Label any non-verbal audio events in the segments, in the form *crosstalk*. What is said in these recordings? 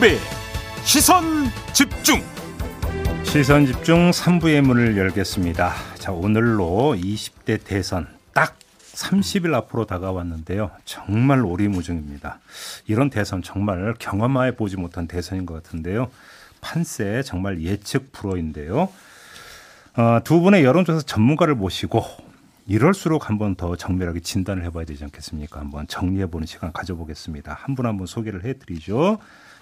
김종배 시선 집중 시선 집중 3부의 문을 열겠습니다. 자, 오늘로 20대 대선 딱 30일 앞으로 다가왔는데요. 정말 오리무중입니다. 이런 대선 정말 경험해 보지 못한 대선인 것 같은데요. 판세 정말 예측 불허인데요. 어, 두 분의 여론조사 전문가를 모시고 이럴수록 한번 더 정밀하게 진단을 해봐야 되지 않겠습니까? 한번 정리해보는 시간 가져보겠습니다. 한 분 한 분 소개를 해드리죠.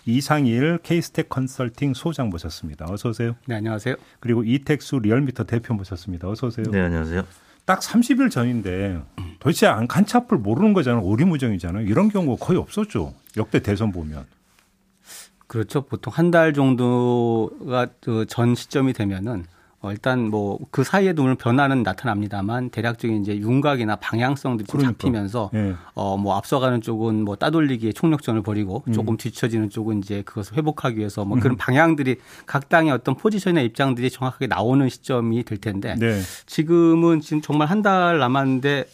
이상일 케이스텍 컨설팅 소장 모셨습니다. 어서 오세요. 네, 안녕하세요. 그리고 이택수 리얼미터 대표 모셨습니다. 어서 오세요. 네, 안녕하세요. 딱 30일 전인데 도대체 안 간차플 모르는 거잖아요. 오리무정이잖아요. 이런 경우가 거의 없었죠. 역대 대선 보면. 그렇죠. 보통 한 달 정도가 그 전 시점이 되면은 어, 일단 뭐 그 사이에도 물론 변화는 나타납니다만 대략적인 이제 윤곽이나 방향성들이 좀 그러니까. 잡히면서 예. 어뭐 앞서가는 쪽은 뭐 따돌리기에 총력전을 벌이고 음. 조금 뒤처지는 쪽은 이제 그것을 회복하기 위해서 뭐 그런 방향들이 각 당의 어떤 포지션이나 입장들이 정확하게 나오는 시점이 될 텐데 네. 지금은 지금 정말 한 달 남았는데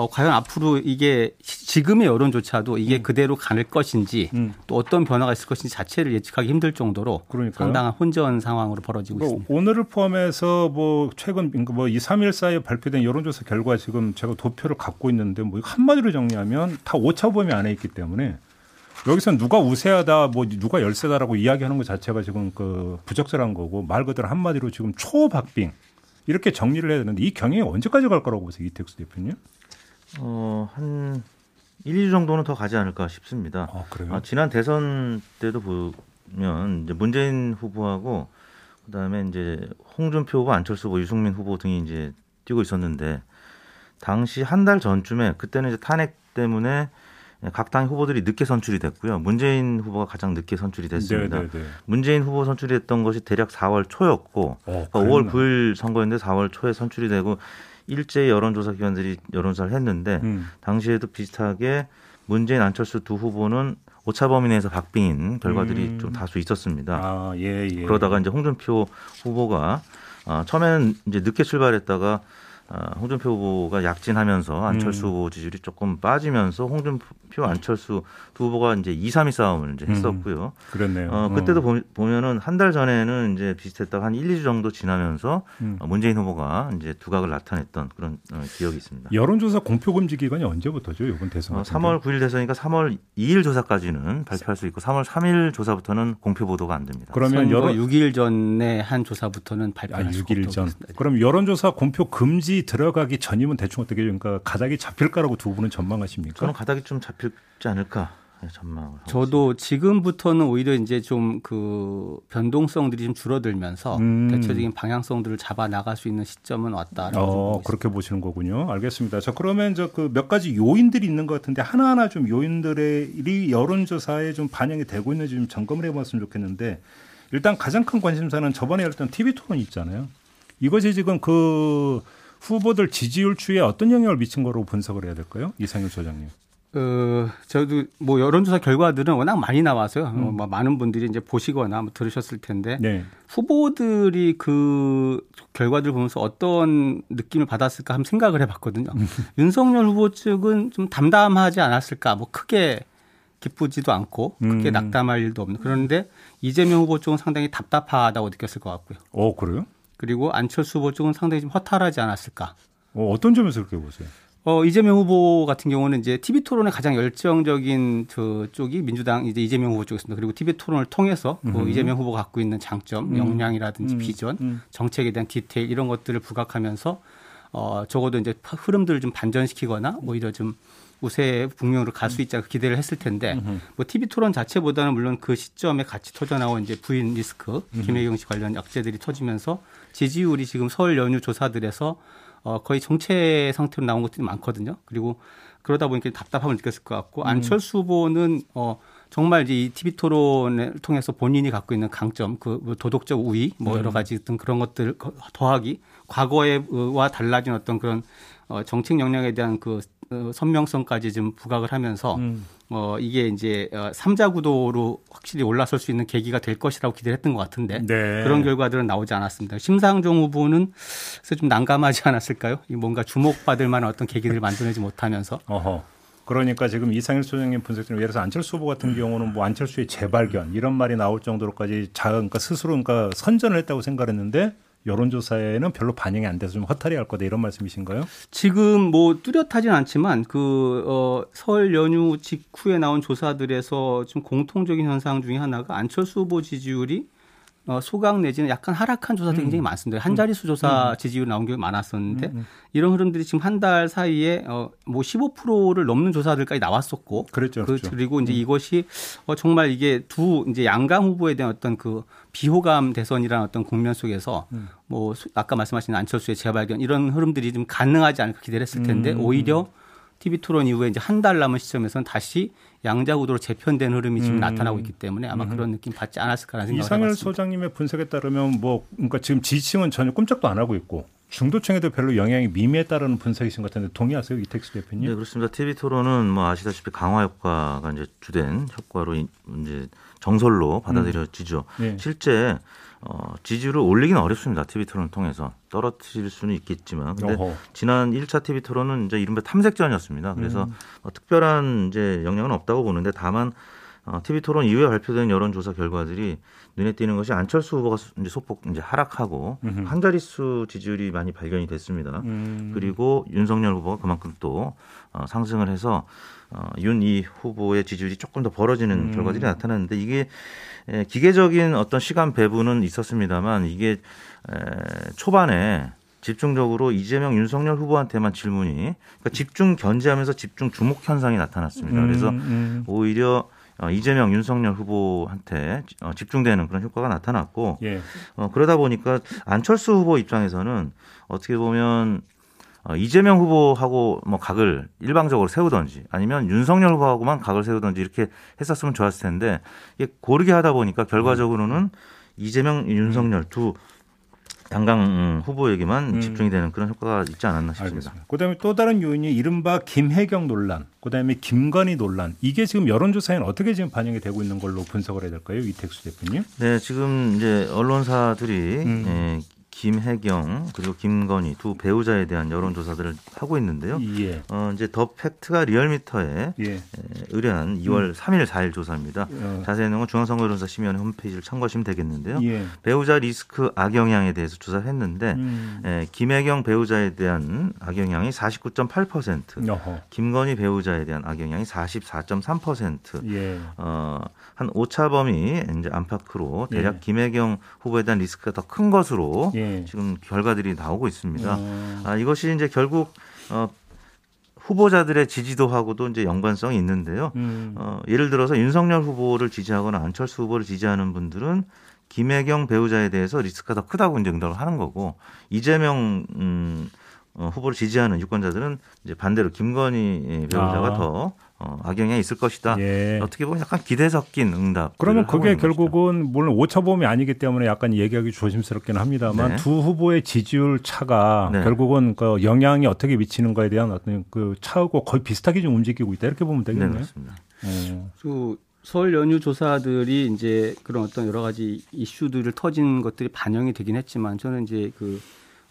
어, 과연 앞으로 이게 시- 지금의 여론조차도 이게 그대로 갈 것인지 음. 또 어떤 변화가 있을 것인지 자체를 예측하기 힘들 정도로 그러니까요. 상당한 혼전 상황으로 벌어지고 뭐 있습니다. 오늘을 포함해서 뭐 최근 뭐 2, 3일 사이에 발표된 여론조사 결과 지금 제가 도표를 갖고 있는데 뭐 한마디로 정리하면 다 오차 범위 안에 있기 때문에 여기서 누가 우세하다 뭐 누가 열세다라고 이야기하는 것 자체가 지금 그 부적절한 거고 말 그대로 한마디로 지금 초박빙 이렇게 정리를 해야 되는데 이 경향이 언제까지 갈 거라고 보세요 이택수 대표님? 어, 한 1, 2주 정도는 더 가지 않을까 싶습니다. 아 그래요? 아, 지난 대선 때도 보면 이제 문재인 후보하고 그다음에 이제 홍준표 후보, 안철수 후보, 유승민 후보 등이 이제 뛰고 있었는데 당시 한 달 전쯤에 그때는 이제 탄핵 때문에 각당 후보들이 늦게 선출이 됐고요. 문재인 후보가 가장 늦게 선출이 됐습니다. 네네네. 문재인 후보 선출이 됐던 것이 대략 4월 초였고 어, 그러니까 5월 그랬나? 9일 선거였는데 4월 초에 선출이 되고 일제 여론조사 기관들이 여론조사를 했는데 음. 당시에도 비슷하게 문재인 안철수 두 후보는 오차 범위 내에서 박빙인 결과들이 음. 좀 다수 있었습니다. 아, 예, 예. 그러다가 이제 홍준표 후보가 어, 처음에는 이제 늦게 출발했다가 어, 홍준표 후보가 약진하면서 안철수 음. 후보 지지율이 조금 빠지면서 홍준표 안철수 두 후보가 이제 2, 3위 싸움을 이제 했었고요. 그랬네요. 어, 그때도 보- 보면은 한 달 전에는 이제 비슷했다가 한 1, 2주 정도 지나면서 음. 어, 문재인 후보가 이제 두각을 나타냈던 그런 어, 기억이 있습니다. 여론조사 공표 금지 기간이 언제부터죠? 이번 대선 어, 같은 3월 9일 대선이니까 3월 2일 조사까지는 발표할 수 있고 3월 3일 조사부터는 공표 보도가 안 됩니다. 그러면 여론 6일 전에 한 조사부터는 아, 발표할 수가 6일 없다고 전. 그랬습니다. 그럼 여론조사 공표 금지 들어가기 전이면 대충 어떻게 그러니까 가닥이 잡힐까라고 두 분은 전망하십니까? 저는 가닥이 좀 잡힐지 않을까 네, 전망을 하고 있습니다. 저도 지금부터는 오히려 이제 좀 그 변동성들이 좀 줄어들면서 음. 대체적인 방향성들을 잡아 나갈 수 있는 시점은 왔다라고 좀 어. 그렇게 보시는 거군요. 알겠습니다. 자, 그러면 저 그 몇 가지 요인들이 있는 것 같은데 하나하나 좀 요인들이 여론조사에 좀 반영이 되고 있는지 좀 점검을 해봤으면 좋겠는데 일단 가장 큰 관심사는 저번에 했던 TV 토론 있잖아요. 이것이 지금 그 후보들 지지율 추이에 어떤 영향을 미친 거로 분석을 해야 될까요? 이상일 소장님. 어, 저도 뭐 여론조사 결과들은 워낙 많이 나와서요. 음. 어, 뭐 많은 분들이 이제 보시거나 뭐 들으셨을 텐데 네. 후보들이 그 결과들 보면서 어떤 느낌을 받았을까 한번 생각을 해봤거든요. 음. 윤석열 후보 측은 좀 담담하지 않았을까. 뭐 크게 기쁘지도 않고 크게 음. 낙담할 일도 없는. 그런데 이재명 후보 쪽은 상당히 답답하다고 느꼈을 것 같고요. 어, 그래요? 그리고 안철수 후보 쪽은 상당히 좀 허탈하지 않았을까. 어, 어떤 점에서 그렇게 보세요? 어, 이재명 후보 같은 경우는 이제 TV 토론의 가장 열정적인 저 쪽이 민주당 이제 이재명 후보 쪽이었습니다. 그리고 TV 토론을 통해서 그 이재명 후보가 갖고 있는 장점, 역량이라든지 음. 비전, 음. 정책에 대한 디테일 이런 것들을 부각하면서 어, 적어도 이제 흐름들을 좀 반전시키거나 오히려 좀 우세 북명으로 갈 수 있지 않을까 기대를 했을 텐데 뭐 TV 토론 자체보다는 물론 그 시점에 같이 터져 나온 이제 부인 리스크, 김혜경 씨 관련 악재들이 터지면서 지지율이 지금 설 연휴 조사들에서 어, 거의 정체 상태로 나온 것들이 많거든요. 그리고 그러다 보니까 답답함을 느꼈을 것 같고 안철수 후보는 어, 정말 이제 이 TV 토론을 통해서 본인이 갖고 있는 강점, 그뭐 도덕적 우위, 뭐 여러 가지 어떤 그런 것들 더하기 과거에와 달라진 어떤 그런 어, 정책 역량에 대한 그 어, 선명성까지 좀 부각을 하면서 음. 어, 이게 이제 어, 삼자 구도로 확실히 올라설 수 있는 계기가 될 것이라고 기대를 했던 것 같은데 네. 그런 결과들은 나오지 않았습니다. 심상정 후보는 그래서 좀 난감하지 않았을까요? 이 뭔가 주목받을 만한 어떤 계기를 만들어내지 못하면서 어허. 그러니까 지금 이상일 소장님 분석처럼 예를 들어서 안철수 후보 같은 경우는 뭐 안철수의 재발견 이런 말이 나올 정도로까지 자 그러니까 스스로 그러니까 선전을 했다고 생각했는데 여론조사에는 별로 반영이 안 돼서 좀 허탈해할 거다 이런 말씀이신 가요? 지금 뭐 뚜렷하진 않지만 그 어, 설 연휴 직후에 나온 조사들에서 좀 공통적인 현상 중에 하나가 안철수 후보 지지율이 어, 소강 내지는 약간 하락한 조사들이 굉장히 많습니다. 한 자릿수 조사 지지율 나온 게 많았었는데 이런 흐름들이 지금 한 달 사이에 어, 뭐 15%를 넘는 조사들까지 나왔었고 그랬죠, 그, 그랬죠. 그 리고 이제 이것이 어, 정말 이게 두 이제 양강 후보에 대한 어떤 그 비호감 대선이라는 어떤 국면 속에서 뭐 수- 아까 말씀하신 안철수의 재발견 이런 흐름들이 좀 가능하지 않을까 기대를 했을 텐데 오히려 TV 토론 이후에 이제 한 달 남은 시점에서는 다시 양자 구도로 재편된 흐름이 지금 나타나고 있기 때문에 아마 그런 느낌 받지 않았을까라는 생각을 이상일 해봤습니다. 소장님의 분석에 따르면 뭐 그러니까 지금 지지층은 전혀 꼼짝도 안 하고 있고 중도층에도 별로 영향이 미미했다는 분석이신 것 같은데 동의하세요 이택수 대표님? 네, 그렇습니다. TV 토론은 뭐 아시다시피 강화 효과가 이제 주된 효과로 이- 이제 정설로 받아들여지죠. 네. 실제 어, 지지율을 올리기는 어렵습니다. TV 토론을 통해서 떨어뜨릴 수는 있겠지만, 근데 어허. 지난 1차 TV 토론은 이제 이른바 탐색전이었습니다. 그래서 음. 어, 특별한 이제 영향은 없다고 보는데 다만 어, TV 토론 이후에 발표된 여론조사 결과들이 눈에 띄는 것이 안철수 후보가 수- 이제 소폭 이제 하락하고 한 자릿수 지지율이 많이 발견이 됐습니다. 음. 그리고 윤석열 후보가 그만큼 또 어, 상승을 해서 어, 윤 이 후보의 지지율이 조금 더 벌어지는 음. 결과들이 나타났는데 이게 에, 기계적인 어떤 시간 배분은 있었습니다만 이게 에, 초반에 집중적으로 이재명, 윤석열 후보한테만 질문이 그러니까 집중 견제하면서 집중 주목 현상이 나타났습니다. 그래서 음, 음. 오히려 어, 이재명, 윤석열 후보한테 어, 집중되는 그런 효과가 나타났고 예. 어, 그러다 보니까 안철수 후보 입장에서는 어떻게 보면 어, 이재명 후보하고 뭐 각을 일방적으로 세우던지 아니면 윤석열 후보하고만 각을 세우던지 이렇게 했었으면 좋았을 텐데 이게 고르게 하다 보니까 결과적으로는 이재명, 윤석열 두 양강 음, 후보에게만 음. 집중이 되는 그런 효과가 있지 않았나 싶습니다. 알겠습니다. 그다음에 또 다른 요인이 이른바 김혜경 논란, 그다음에 김건희 논란. 이게 지금 여론조사에는 어떻게 지금 반영이 되고 있는 걸로 분석을 해야 될까요, 이택수 대표님? 네, 지금 이제 언론사들이 음. 예, 김혜경 그리고 김건희 두 배우자에 대한 여론 조사들을 하고 있는데요. 예. 어, 이제 더 팩트가 리얼미터에 예. 에, 의뢰한 2월 3일 4일 조사입니다. 어, 자세한 내용은 중앙선거여론조사심의원회 홈페이지를 참고하시면 되겠는데요. 예. 배우자 리스크 악영향에 대해서 조사를 했는데 음. 에, 김혜경 배우자에 대한 악영향이 49.8%, 어허. 김건희 배우자에 대한 악영향이 44.3%. 예. 어, 한 오차 범위 이제 안팎으로 대략 예. 김혜경 후보에 대한 리스크가 더 큰 것으로 예. 지금 결과들이 나오고 있습니다. 어. 아, 이것이 이제 결국 어, 후보자들의 지지도하고도 이제 연관성이 있는데요. 음. 어, 예를 들어서 윤석열 후보를 지지하거나 안철수 후보를 지지하는 분들은 김혜경 배우자에 대해서 리스크가 더 크다고 이제 응답을 하는 거고 이재명 음, 어, 후보를 지지하는 유권자들은 이제 반대로 김건희 배우자가 아. 더 어, 악영향이 있을 것이다. 예. 어떻게 보면 약간 기대 섞인 응답. 그러면 그게 결국은 물론 오차범위 아니기 때문에 약간 얘기하기 조심스럽긴 합니다만 네. 두 후보의 지지율 차가 네. 결국은 그 영향이 어떻게 미치는가에 대한 어떤 그 차하고 거의 비슷하게 좀 움직이고 있다 이렇게 보면 네, 되겠네요. 그렇습니다. 어. 그설 연휴 조사들이 이제 그런 어떤 여러 가지 이슈들을 터진 것들이 반영이 되긴 했지만 저는 이제 그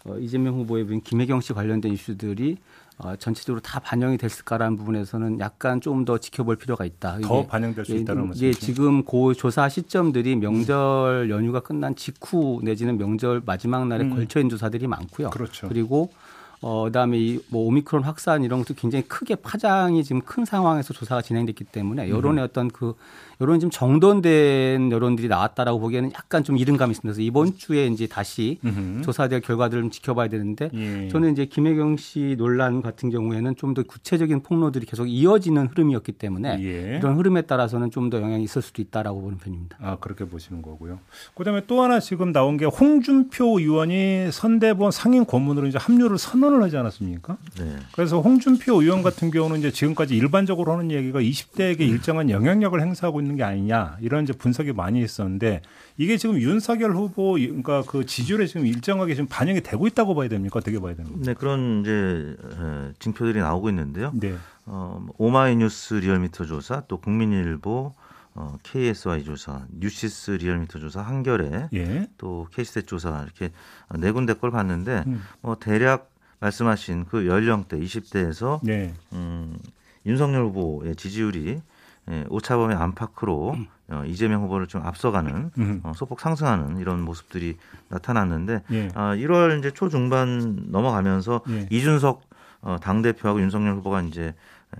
어, 이재명 후보의 부인 김혜경 씨 관련된 이슈들이 어, 전체적으로 다 반영이 됐을까라는 부분에서는 약간 좀 더 지켜볼 필요가 있다. 더 반영될 수 예, 있다는 이게 말씀이죠. 지금 그 조사 시점들이 명절 연휴가 끝난 직후 내지는 명절 마지막 날에 음. 걸쳐 있는 조사들이 많고요. 그렇죠. 그리고 어 그다음에 이 뭐 오미크론 확산 이런 것도 굉장히 크게 파장이 지금 큰 상황에서 조사가 진행됐기 때문에 음. 여론의 어떤 그 여론이 좀 정돈된 여론들이 나왔다라고 보기에는 약간 좀 이른감이 있습니다. 그래서 이번 주에 이제 다시 음흠. 조사될 결과들을 좀 지켜봐야 되는데 예. 저는 이제 김혜경 씨 논란 같은 경우에는 좀 더 구체적인 폭로들이 계속 이어지는 흐름이었기 때문에 예. 이런 흐름에 따라서는 좀 더 영향이 있을 수도 있다라고 보는 편입니다. 아 그렇게 보시는 거고요. 그다음에 또 하나 지금 나온 게 홍준표 의원이 선대본 상임 고문으로 이제 합류를 선언 을 하지 않았습니까? 네. 그래서 홍준표 의원 같은 경우는 이제 지금까지 일반적으로 하는 얘기가 20대에게 일정한 영향력을 행사하고 있는 게 아니냐 이런 이제 분석이 많이 있었는데 이게 지금 윤석열 후보 그러니까 그 지지율에 지금 일정하게 지금 반영이 되고 있다고 봐야 됩니까? 어떻게 봐야 됩니까? 네, 그런 이제 에, 징표들이 나오고 있는데요. 네. 어, 오마이뉴스 리얼미터 조사, 또 국민일보, 어, KSOI 조사, 뉴시스 리얼미터 조사, 한겨레, 예. 또 K스탯 조사 이렇게 네 군데 걸 봤는데 음. 뭐 대략 말씀하신 그 연령대 20대에서 네. 음, 윤석열 후보의 지지율이 예, 오차범위 안팎으로 어, 이재명 후보를 좀 앞서가는 음. 어, 소폭 상승하는 이런 모습들이 나타났는데 예. 아, 1월 이제 초중반 넘어가면서 예. 이준석 어, 당 대표하고 윤석열 후보가 이제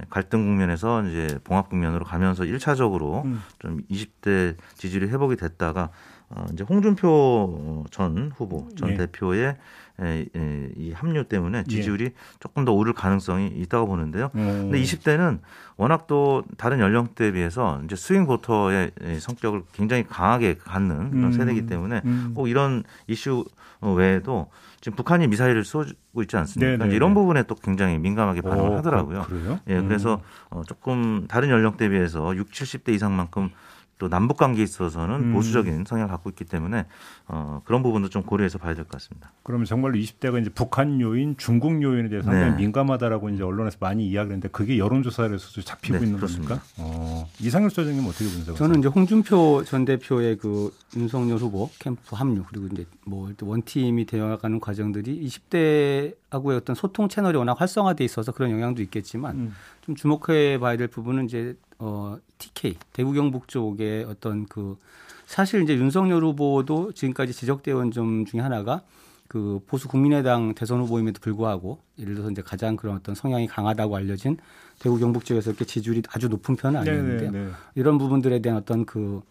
갈등 국면에서 이제 봉합 국면으로 가면서 1차적으로 음. 좀 20대 지지율이 회복이 됐다가 어, 이제 홍준표 전 후보 전 예. 대표의 에, 에, 이 합류 때문에 지지율이 조금 더 오를 가능성이 있다고 보는데요. 어. 근데 20대는 워낙 또 다른 연령대에 비해서 이제 스윙 보터의 성격을 굉장히 강하게 갖는 그런 음. 세대이기 때문에 음. 꼭 이런 이슈 외에도 지금 북한이 미사일을 쏘고 있지 않습니까? 네네네. 이런 부분에 또 굉장히 민감하게 반응을 오, 하더라고요. 그- 그래요? 예, 음. 그래서 어, 조금 다른 연령대에 비해서 6, 70대 이상만큼 또 남북 관계에 있어서는 음. 보수적인 성향을 갖고 있기 때문에 어, 그런 부분도 좀 고려해서 봐야 될 것 같습니다. 그러면 정말로 20대가 이제 북한 요인, 중국 요인에 대해서 상당히 네. 민감하다라고 이제 언론에서 많이 이야기를 했는데 그게 여론조사에서도 잡히고 네, 있는 그렇습니다. 겁니까? 어, 이상열 소장님 어떻게 분석하세요? 저는 이제 홍준표 전 대표의 그 윤석열 후보 캠프 합류 그리고 이제 뭐 원팀이 되어가는 과정들이 20대하고의 어떤 소통 채널이 워낙 활성화돼 있어서 그런 영향도 있겠지만 음. 좀 주목해 봐야 될 부분은 이제 어 TK 대구 경북 쪽의 어떤 그 사실 이제 윤석열 후보도 지금까지 지적되어 온 점 중에 하나가 그 보수 국민의당 대선 후보임에도 불구하고 예를 들어서 이제 가장 그런 어떤 성향이 강하다고 알려진 대구 경북 지역에서 이렇게 지지율이 아주 높은 편은 아니었는데요. 네, 네. 이런 부분들에 대한 어떤 그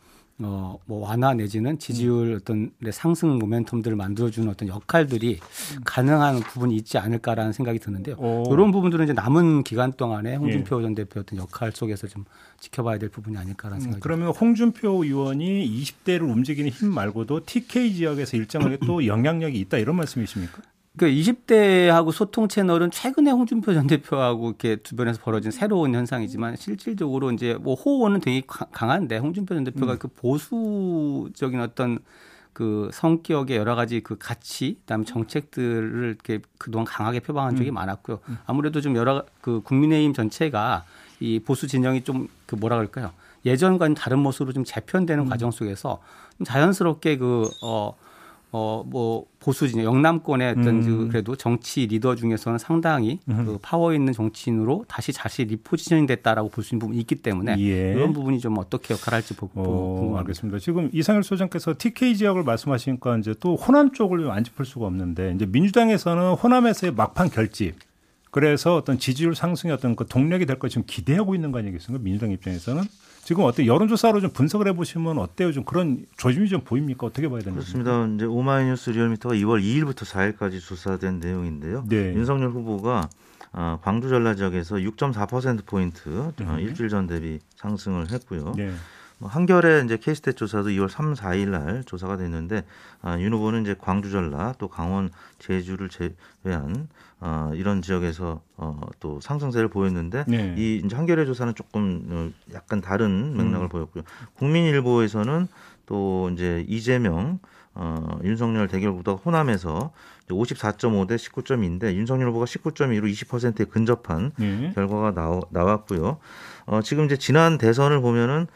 어, 뭐 완화 내지는 지지율 어떤 상승 모멘텀들을 만들어주는 어떤 역할들이 가능한 부분이 있지 않을까라는 생각이 드는데요. 오. 이런 부분들은 이제 남은 기간 동안에 홍준표 전 대표 어떤 역할 속에서 좀 지켜봐야 될 부분이 아닐까라는 음, 생각이 그러면 홍준표 의원이 20대를 움직이는 힘 말고도 TK 지역에서 일정하게 *clears throat* 또 영향력이 있다 이런 말씀이십니까? 그러니까 20대하고 소통 채널은 최근에 홍준표 전 대표하고 이렇게 주변에서 벌어진 새로운 현상이지만 실질적으로 이제 뭐 호호는 되게 강- 강한데 홍준표 전 대표가 그 보수적인 어떤 그 성격의 여러 가지 그 가치, 그다음에 정책들을 이렇게 그동안 강하게 표방한 적이 많았고요. 아무래도 좀 여러 그 국민의힘 전체가 이 보수 진영이 좀 그 뭐라 그럴까요? 예전과는 다른 모습으로 좀 재편되는 과정 속에서 좀 자연스럽게 그 어. 어, 뭐, 보수 진영, 영남권의 어떤 음. 그 그래도 정치 리더 중에서는 상당히 그 파워 있는 정치인으로 다시 다시 reposition이 됐다라고 볼 수 있는 부분이 있기 때문에 예. 이런 부분이 좀 어떻게 역할을 할지 보고 어, 궁금합니다. 알겠습니다. 지금 이상일 소장께서 TK 지역을 말씀하시니까 이제 또 호남 쪽을 안 짚을 수가 없는데 이제 민주당에서는 호남에서의 막판 결집 그래서 어떤 지지율 상승의 어떤 그 동력이 될것 지금 기대하고 있는 거 아니겠습니까? 민주당 입장에서는 지금 어때 여론조사로 좀 분석을 해보시면 어때요? 좀 그런 조짐이 좀 보입니까? 어떻게 봐야 되는지? 그렇습니다. 이제 오마이뉴스 리얼미터가 2월 2일부터 4일까지 조사된 내용인데요. 네. 윤석열 후보가 어, 광주 전라 지역에서 6.4% 포인트 어, 일주일 전 대비 상승을 했고요. 네. 뭐 한겨레 이제 케이스탯 조사도 2월 3, 4일 날 조사가 됐는데 아, 윤 후보는 이제 광주 전라 또 강원 제주를 제외한 어, 이런 지역에서 어, 또 상승세를 보였는데 네. 이 이제 한겨레 조사는 조금 어, 약간 다른 맥락을 보였고요. 국민일보에서는 또 이제 이재명 어, 윤석열 대결 구도가 호남에서 54.5 대 19.2인데 윤석열 후보가 19.2로 20%에 근접한 네. 결과가 나오, 나왔고요. 어, 지금 이제 지난 대선을 보면은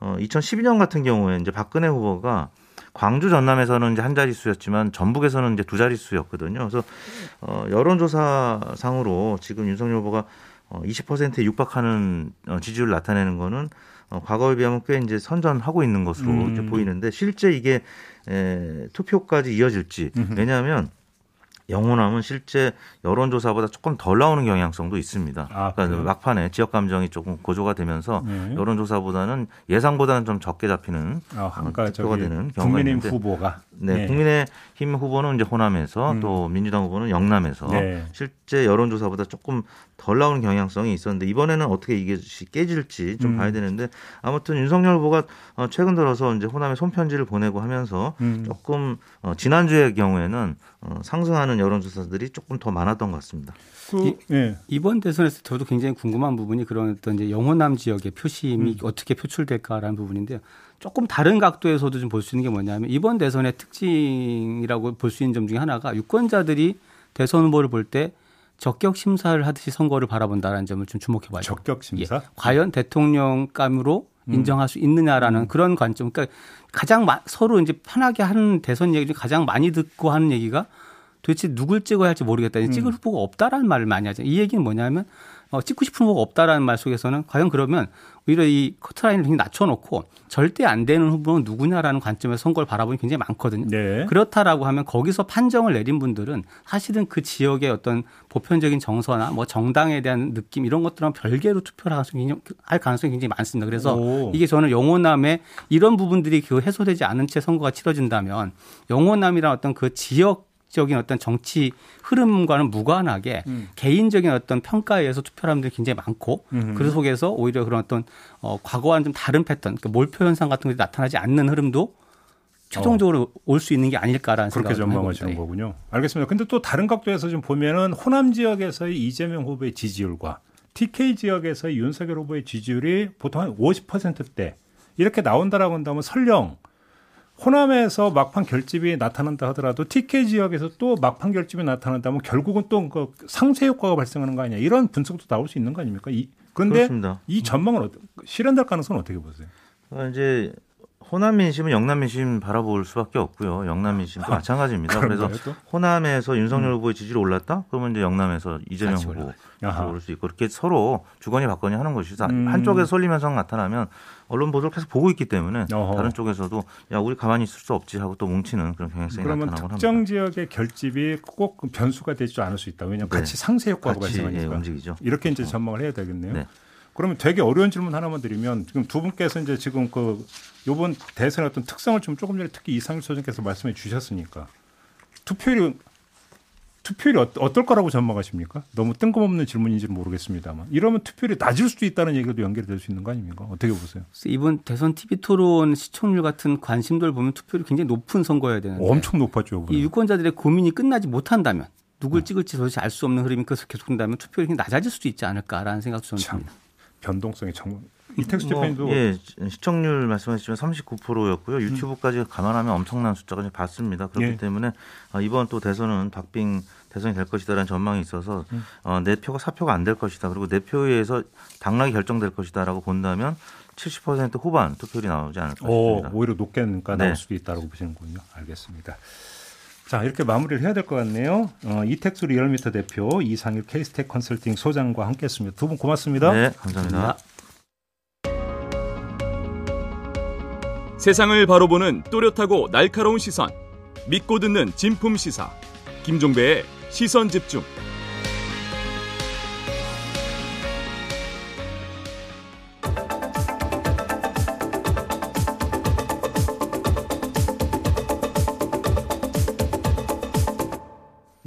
어, 2012년 같은 경우에 이제 박근혜 후보가 광주 전남에서는 이제 한 자릿수였지만 전북에서는 이제 두 자릿수였거든요. 그래서 어, 여론조사 상으로 지금 윤석열 후보가 어, 20%에 육박하는 어, 지지율을 나타내는 거는 어, 과거에 비하면 꽤 이제 선전하고 있는 것으로 음. 이제 보이는데 실제 이게 에, 투표까지 이어질지 왜냐하면 영호남은 실제 여론조사보다 조금 덜 나오는 경향성도 있습니다. 아, 그러니까? 막판에 지역 감정이 조금 고조가 되면서 네. 여론조사보다는 예상보다는 좀 적게 잡히는 아, 그러니까 저기 되는 경우가 국민의힘 있는데 후보가 네, 국민의힘 후보는 이제 호남에서 음. 또 민주당 후보는 영남에서 네. 실제 여론조사보다 조금 덜 나오는 경향성이 있었는데 이번에는 어떻게 이게 깨질지 좀 음. 봐야 되는데 아무튼 윤석열 후보가 어, 최근 들어서 이제 호남에 손편지를 보내고 하면서 음. 조금 어, 지난주의 경우에는 어, 상승하는 여론조사들이 조금 더 많았던 것 같습니다. 그, 예. 이번 대선에서 저도 굉장히 궁금한 부분이 그런 어떤 이제 영호남 지역의 표심이 음. 어떻게 표출될까라는 부분인데요. 조금 다른 각도에서도 좀 볼 수 있는 게 뭐냐면 이번 대선의 특징이라고 볼 수 있는 점 중에 하나가 유권자들이 대선 후보를 볼때 적격 심사를 하듯이 선거를 바라본다라는 점을 좀 주목해 봐야 돼요. 적격 심사. 예. 과연 대통령감으로 음. 인정할 수 있느냐라는 그런 관점. 그러니까 가장 마- 서로 이제 편하게 하는 대선 얘기 중에 가장 많이 듣고 하는 얘기가 도대체 누굴 찍어야 할지 모르겠다. 음. 찍을 후보가 없다라는 말을 많이 하죠. 이 얘기는 뭐냐면 어, 찍고 싶은 후보가 없다라는 말 속에서는 과연 그러면 오히려 이 커트라인을 굉장히 낮춰놓고 절대 안 되는 후보는 누구냐라는 관점에서 선거를 바라보는 굉장히 많거든요. 네. 그렇다라고 하면 거기서 판정을 내린 분들은 사실은 그 지역의 어떤 보편적인 정서나 뭐 정당에 대한 느낌 이런 것들은 별개로 투표를 할 가능성이, 굉장히 많습니다. 그래서 오. 이게 저는 영호남의 이런 부분들이 그 해소되지 않은 채 선거가 치러진다면 영호남이란 어떤 그 지역 적인 어떤 정치 흐름과는 무관하게 음. 개인적인 어떤 평가에 의해서 투표하는 분들이 굉장히 많고 음. 그 속에서 오히려 그런 어떤 어, 과거와는 좀 다른 패턴, 그러니까 몰표 현상 같은 것이 나타나지 않는 흐름도 최종적으로 올수 있는 게 아닐까라는 어. 그렇게 전망하시는 해봅니다. 거군요. 알겠습니다. 근데 또 다른 각도에서 좀 보면은 호남 지역에서의 이재명 후보의 지지율과 TK 지역에서의 윤석열 후보의 지지율이 보통 한 50%대 이렇게 나온다라고 한다면 설령 호남에서 막판 결집이 나타난다 하더라도 TK 지역에서 또 막판 결집이 나타난다면 결국은 또 그 상쇄 효과가 발생하는 거 아니냐 이런 분석도 나올 수 있는 거 아닙니까? 이, 그런데 그렇습니다. 이 전망은 어, 실현될 가능성은 어떻게 보세요? 어, 이제 호남 민심은 영남 민심 바라볼 수밖에 없고요. 영남 민심도 마찬가지입니다. 그래서 아, 또? 호남에서 윤석열 음. 후보의 지지율이 올랐다? 그러면 이제 영남에서 이재명 후보. 오를 수 있고 그렇게 서로 주거니 받거니 하는 것이죠. 음. 한쪽에서 쏠림 현상 나타나면 언론 보도를 계속 보고 있기 때문에 어허. 다른 쪽에서도 야 우리 가만히 있을 수 없지 하고 또 뭉치는 그런 경향성이 그러면 나타나곤 특정 합니다. 지역의 결집이 꼭 변수가 되지 않을 수 있다. 왜냐하면 네. 같이 상쇄 효과가 예, 발생하니까. 움직이죠. 이렇게 이제 전망을 해야 되겠네요. 네. 그러면 되게 어려운 질문 하나만 드리면 지금 두 분께서 이제 지금 그 요번 대선의 어떤 특성을 좀 조금 전에 특히 이상일 소장께서 말씀해 주셨으니까 투표율이 투표율이 어, 어떨 거라고 전망하십니까? 너무 뜬금없는 질문인지는 모르겠습니다만 이러면 투표율이 낮을 수도 있다는 얘기도 연결될 수 있는 거 아닙니까? 어떻게 보세요? 이번 대선 TV 토론 시청률 같은 관심도를 보면 투표율이 굉장히 높은 선거여야 되는데 엄청 높았죠. 이 이번에. 유권자들의 고민이 끝나지 못한다면 어. 누굴 찍을지 도대체 알 수 없는 흐름이 계속 계속된다면 투표율이 낮아질 수도 있지 않을까라는 생각도 저는 참 듭니다. 변동성이 정말 이택수 뭐, 대표님도 예, 시청률 말씀하셨지만 39%였고요. 유튜브까지 감안하면 엄청난 숫자가 봤습니다. 그렇기 예. 때문에 어, 이번 또 대선은 박빙 대선이 될 것이다라는 전망이 있어서 음. 어, 내 표가 사표가 안 될 것이다. 그리고 내 표에 의해서 당락이 결정될 것이다라고 본다면 70% 후반 투표율이 나오지 않을까 오, 싶습니다. 오히려 높게니까 네. 나올 수도 있다고 보시는군요. 알겠습니다. 자 이렇게 마무리를 해야 될 것 같네요. 어, 이택수 리얼미터 대표 이상일 케이스텍 컨설팅 소장과 함께했습니다. 두 분 고맙습니다. 네, 감사합니다. 세상을 바로 보는 또렷하고 날카로운 시선 믿고 듣는 진품 시사 김종배의 시선 집중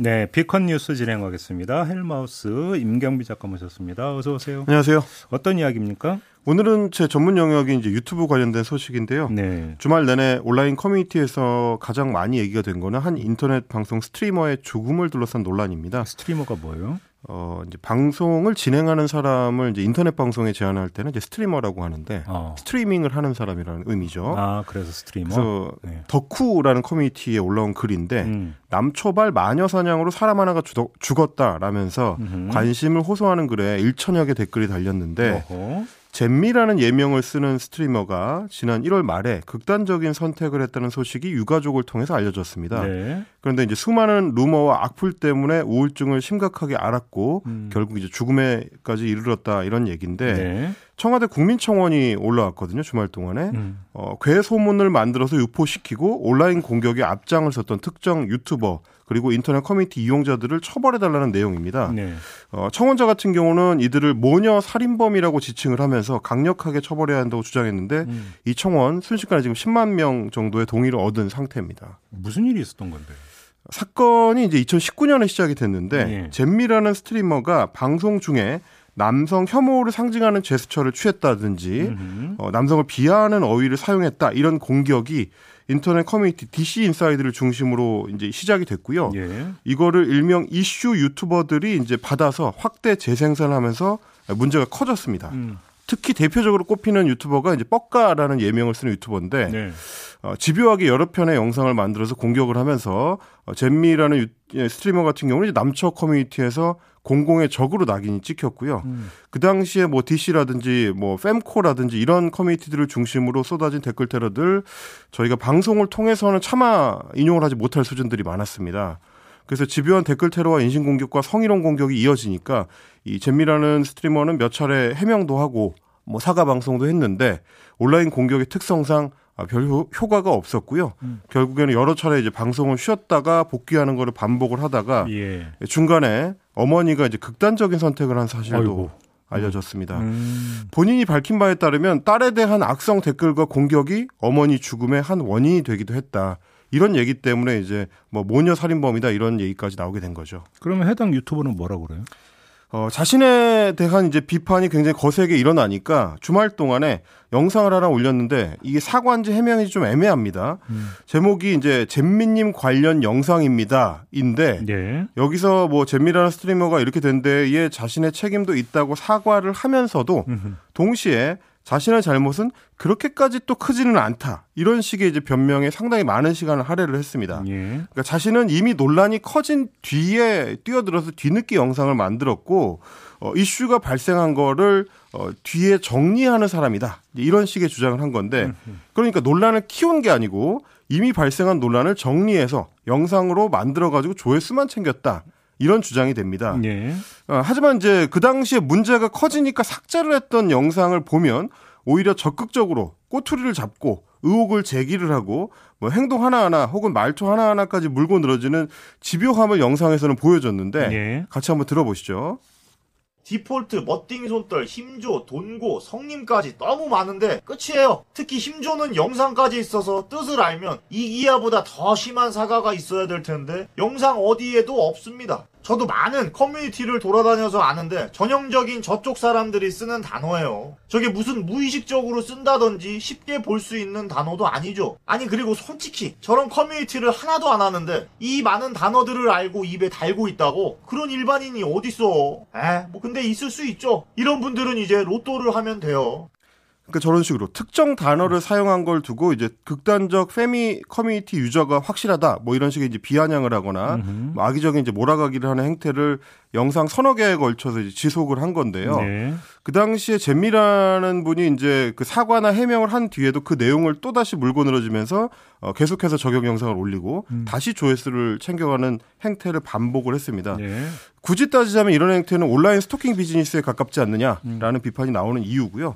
네, B컷 뉴스 진행하겠습니다. 헬마우스 임경빈 작가 모셨습니다. 어서 오세요. 안녕하세요. 어떤 이야기입니까? 오늘은 제 전문 영역이 이제 유튜브 관련된 소식인데요. 네. 주말 내내 온라인 커뮤니티에서 가장 많이 얘기가 된 거는 한 인터넷 방송 스트리머의 죽음을 둘러싼 논란입니다. 스트리머가 뭐예요? 어, 이제 방송을 진행하는 사람을 이제 인터넷 방송에 제한할 때는 이제 스트리머라고 하는데 어. 스트리밍을 하는 사람이라는 의미죠. 아, 그래서 스트리머. 그래서 네. 더쿠라는 커뮤니티에 올라온 글인데 음. 남초발 마녀 사냥으로 사람 하나가 죽- 죽었다라면서 음흠. 관심을 호소하는 글에 1천여 개 댓글이 달렸는데 어허. 잼미라는 예명을 쓰는 스트리머가 지난 1월 말에 극단적인 선택을 했다는 소식이 유가족을 통해서 알려졌습니다. 네. 그런데 이제 수많은 루머와 악플 때문에 우울증을 심각하게 앓았고 음. 결국 이제 죽음에까지 이르렀다 이런 얘기인데 네. 청와대 국민청원이 올라왔거든요 주말 동안에 음. 어, 괴 소문을 만들어서 유포시키고 온라인 공격에 앞장을 섰던 특정 유튜버 그리고 인터넷 커뮤니티 이용자들을 처벌해달라는 내용입니다. 네. 어, 청원자 같은 경우는 이들을 모녀 살인범이라고 지칭을 하면서 강력하게 처벌해야 한다고 주장했는데 음. 이 청원 순식간에 지금 10만 명 정도의 동의를 얻은 상태입니다. 무슨 일이 있었던 건데? 사건이 이제 2019년에 시작이 됐는데 예. 잼미라는 스트리머가 방송 중에 남성 혐오를 상징하는 제스처를 취했다든지. 어, 남성을 비하하는 어휘를 사용했다 이런 공격이 인터넷 커뮤니티 DC 인사이드를 중심으로 이제 시작이 됐고요. 예. 이거를 일명 이슈 유튜버들이 이제 받아서 확대 재생산하면서 문제가 커졌습니다. 음. 특히 대표적으로 꼽히는 유튜버가 이제 뻑가라는 예명을 쓰는 유튜버인데 네. 어, 집요하게 여러 편의 영상을 만들어서 공격을 하면서 어, 잼미라는 유, 예, 스트리머 같은 경우는 이제 남처 커뮤니티에서 공공의 적으로 낙인이 찍혔고요. 음. 그 당시에 뭐 DC라든지 뭐 fem코라든지 이런 커뮤니티들을 중심으로 쏟아진 댓글 테러들 저희가 방송을 통해서는 차마 인용을 하지 못할 수준들이 많았습니다. 그래서 집요한 댓글 테러와 인신 공격과 성희롱 공격이 이어지니까 이 잼미라는 스트리머는 몇 차례 해명도 하고 뭐 사과 방송도 했는데 온라인 공격의 특성상 아, 별 효, 과가 없었고요. 음. 결국에는 여러 차례 이제 방송을 쉬었다가 복귀하는 거를 반복을 하다가 예. 중간에 어머니가 이제 극단적인 선택을 한 사실도 아이고. 알려졌습니다. 음. 본인이 밝힌 바에 따르면 딸에 대한 악성 댓글과 공격이 어머니 죽음의 한 원인이 되기도 했다. 이런 얘기 때문에 이제 뭐 모녀 살인범이다 이런 얘기까지 나오게 된 거죠. 그러면 해당 유튜버는 뭐라고 그래요? 어, 자신에 대한 이제 비판이 굉장히 거세게 일어나니까 주말 동안에 영상을 하나 올렸는데 이게 사과인지 해명인지 좀 애매합니다. 음. 제목이 이제 잼미님 관련 영상입니다.인데 네. 여기서 뭐 잼미라는 스트리머가 이렇게 된 데에 자신의 책임도 있다고 사과를 하면서도 음흠. 동시에 자신의 잘못은 그렇게까지 또 크지는 않다. 이런 식의 이제 변명에 상당히 많은 시간을 할애를 했습니다. 예. 그러니까 자신은 이미 논란이 커진 뒤에 뛰어들어서 뒤늦게 영상을 만들었고 어, 이슈가 발생한 거를 어, 뒤에 정리하는 사람이다. 이런 식의 주장을 한 건데 그러니까 논란을 키운 게 아니고 이미 발생한 논란을 정리해서 영상으로 만들어 가지고 조회수만 챙겼다. 이런 주장이 됩니다. 예. 어, 하지만 이제 그 당시에 문제가 커지니까 삭제를 했던 영상을 보면 오히려 적극적으로 꼬투리를 잡고 의혹을 제기를 하고 뭐 행동 하나하나 혹은 말투 하나하나까지 물고 늘어지는 집요함을 영상에서는 보여줬는데 예. 같이 한번 들어보시죠. 디폴트, 멋띵 손떨, 힘조, 돈고, 성님까지 너무 많은데 끝이에요. 특히 힘조는 영상까지 있어서 뜻을 알면 이기야보다 더 심한 사과가 있어야 될 텐데 영상 어디에도 없습니다. 저도 많은 커뮤니티를 돌아다녀서 아는데 전형적인 저쪽 사람들이 쓰는 단어예요. 저게 무슨 무의식적으로 쓴다든지 쉽게 볼 수 있는 단어도 아니죠. 아니 그리고 솔직히 저런 커뮤니티를 하나도 안 하는데 이 많은 단어들을 알고 입에 달고 있다고 그런 일반인이 어딨어. 에, 뭐 근데 있을 수 있죠. 이런 분들은 이제 로또를 하면 돼요. 그러니까 저런 식으로 특정 단어를 사용한 걸 두고 이제 극단적 페미 커뮤니티 유저가 확실하다 뭐 이런 식의 이제 비아냥을 하거나 뭐 악의적인 이제 몰아가기를 하는 행태를 영상 서너 개에 걸쳐서 이제 지속을 한 건데요. 네. 그 당시에 잼미라는 분이 이제 그 사과나 해명을 한 뒤에도 그 내용을 또 다시 물고 늘어지면서 어 계속해서 저격용 영상을 올리고 음. 다시 조회수를 챙겨가는 행태를 반복을 했습니다. 네. 굳이 따지자면 이런 행태는 온라인 스토킹 비즈니스에 가깝지 않느냐라는 음. 비판이 나오는 이유고요.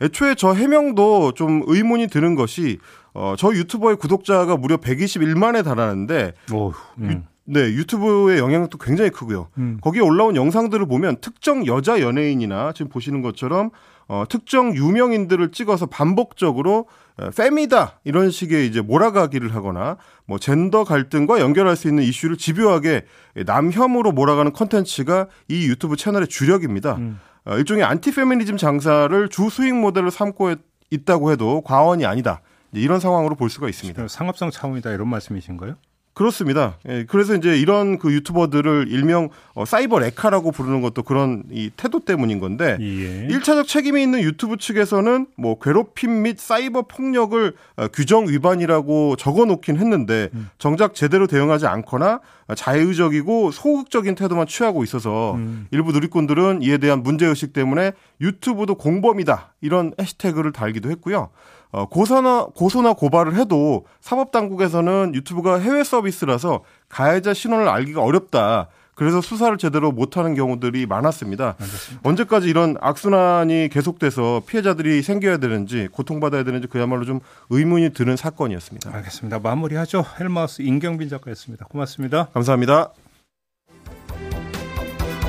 애초에 저 해명도 좀 의문이 드는 것이 어, 저 유튜버의 구독자가 무려 121만에 달하는데 오, 음. 유, 네, 유튜브의 영향도 굉장히 크고요. 음. 거기에 올라온 영상들을 보면 특정 여자 연예인이나 지금 보시는 것처럼 어, 특정 유명인들을 찍어서 반복적으로 어, 페미다 이런 식의 이제 몰아가기를 하거나 뭐 젠더 갈등과 연결할 수 있는 이슈를 집요하게 남혐으로 몰아가는 컨텐츠가 이 유튜브 채널의 주력입니다. 음. 어, 일종의 안티 페미니즘 장사를 주 수익 모델로 삼고 있다고 해도 과언이 아니다. 이런 상황으로 볼 수가 있습니다. 상업성 차원이다 이런 말씀이신가요? 그렇습니다. 예, 그래서 이제 이런 그 유튜버들을 일명 어, 사이버 레카라고 부르는 것도 그런 이 태도 때문인 건데 예. 1차적 책임이 있는 유튜브 측에서는 뭐 괴롭힘 및 사이버 폭력을 어, 규정 위반이라고 적어 놓긴 했는데 음. 정작 제대로 대응하지 않거나 자유적이고 소극적인 태도만 취하고 있어서 음. 일부 누리꾼들은 이에 대한 문제 의식 때문에 유튜브도 공범이다 이런 해시태그를 달기도 했고요. 어, 고소나, 고소나 고발을 해도 사법당국에서는 유튜브가 해외 서비스라서 가해자 신원을 알기가 어렵다. 그래서 수사를 제대로 못하는 경우들이 많았습니다. 알겠습니다. 언제까지 이런 악순환이 계속돼서 피해자들이 생겨야 되는지 고통받아야 되는지 그야말로 좀 의문이 드는 사건이었습니다. 알겠습니다. 마무리하죠. 헬마우스 임경빈 작가였습니다. 고맙습니다. 감사합니다.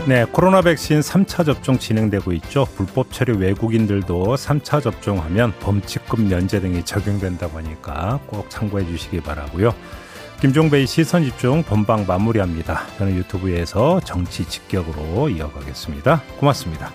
네, 코로나 백신 3차 접종 진행되고 있죠. 불법 체류 외국인들도 3차 접종하면 범칙금 면제 등이 적용된다고 하니까 꼭 참고해 주시기 바라고요. 김종배의 시선 집중 본방 마무리합니다. 저는 유튜브에서 정치 직격으로 이어가겠습니다. 고맙습니다.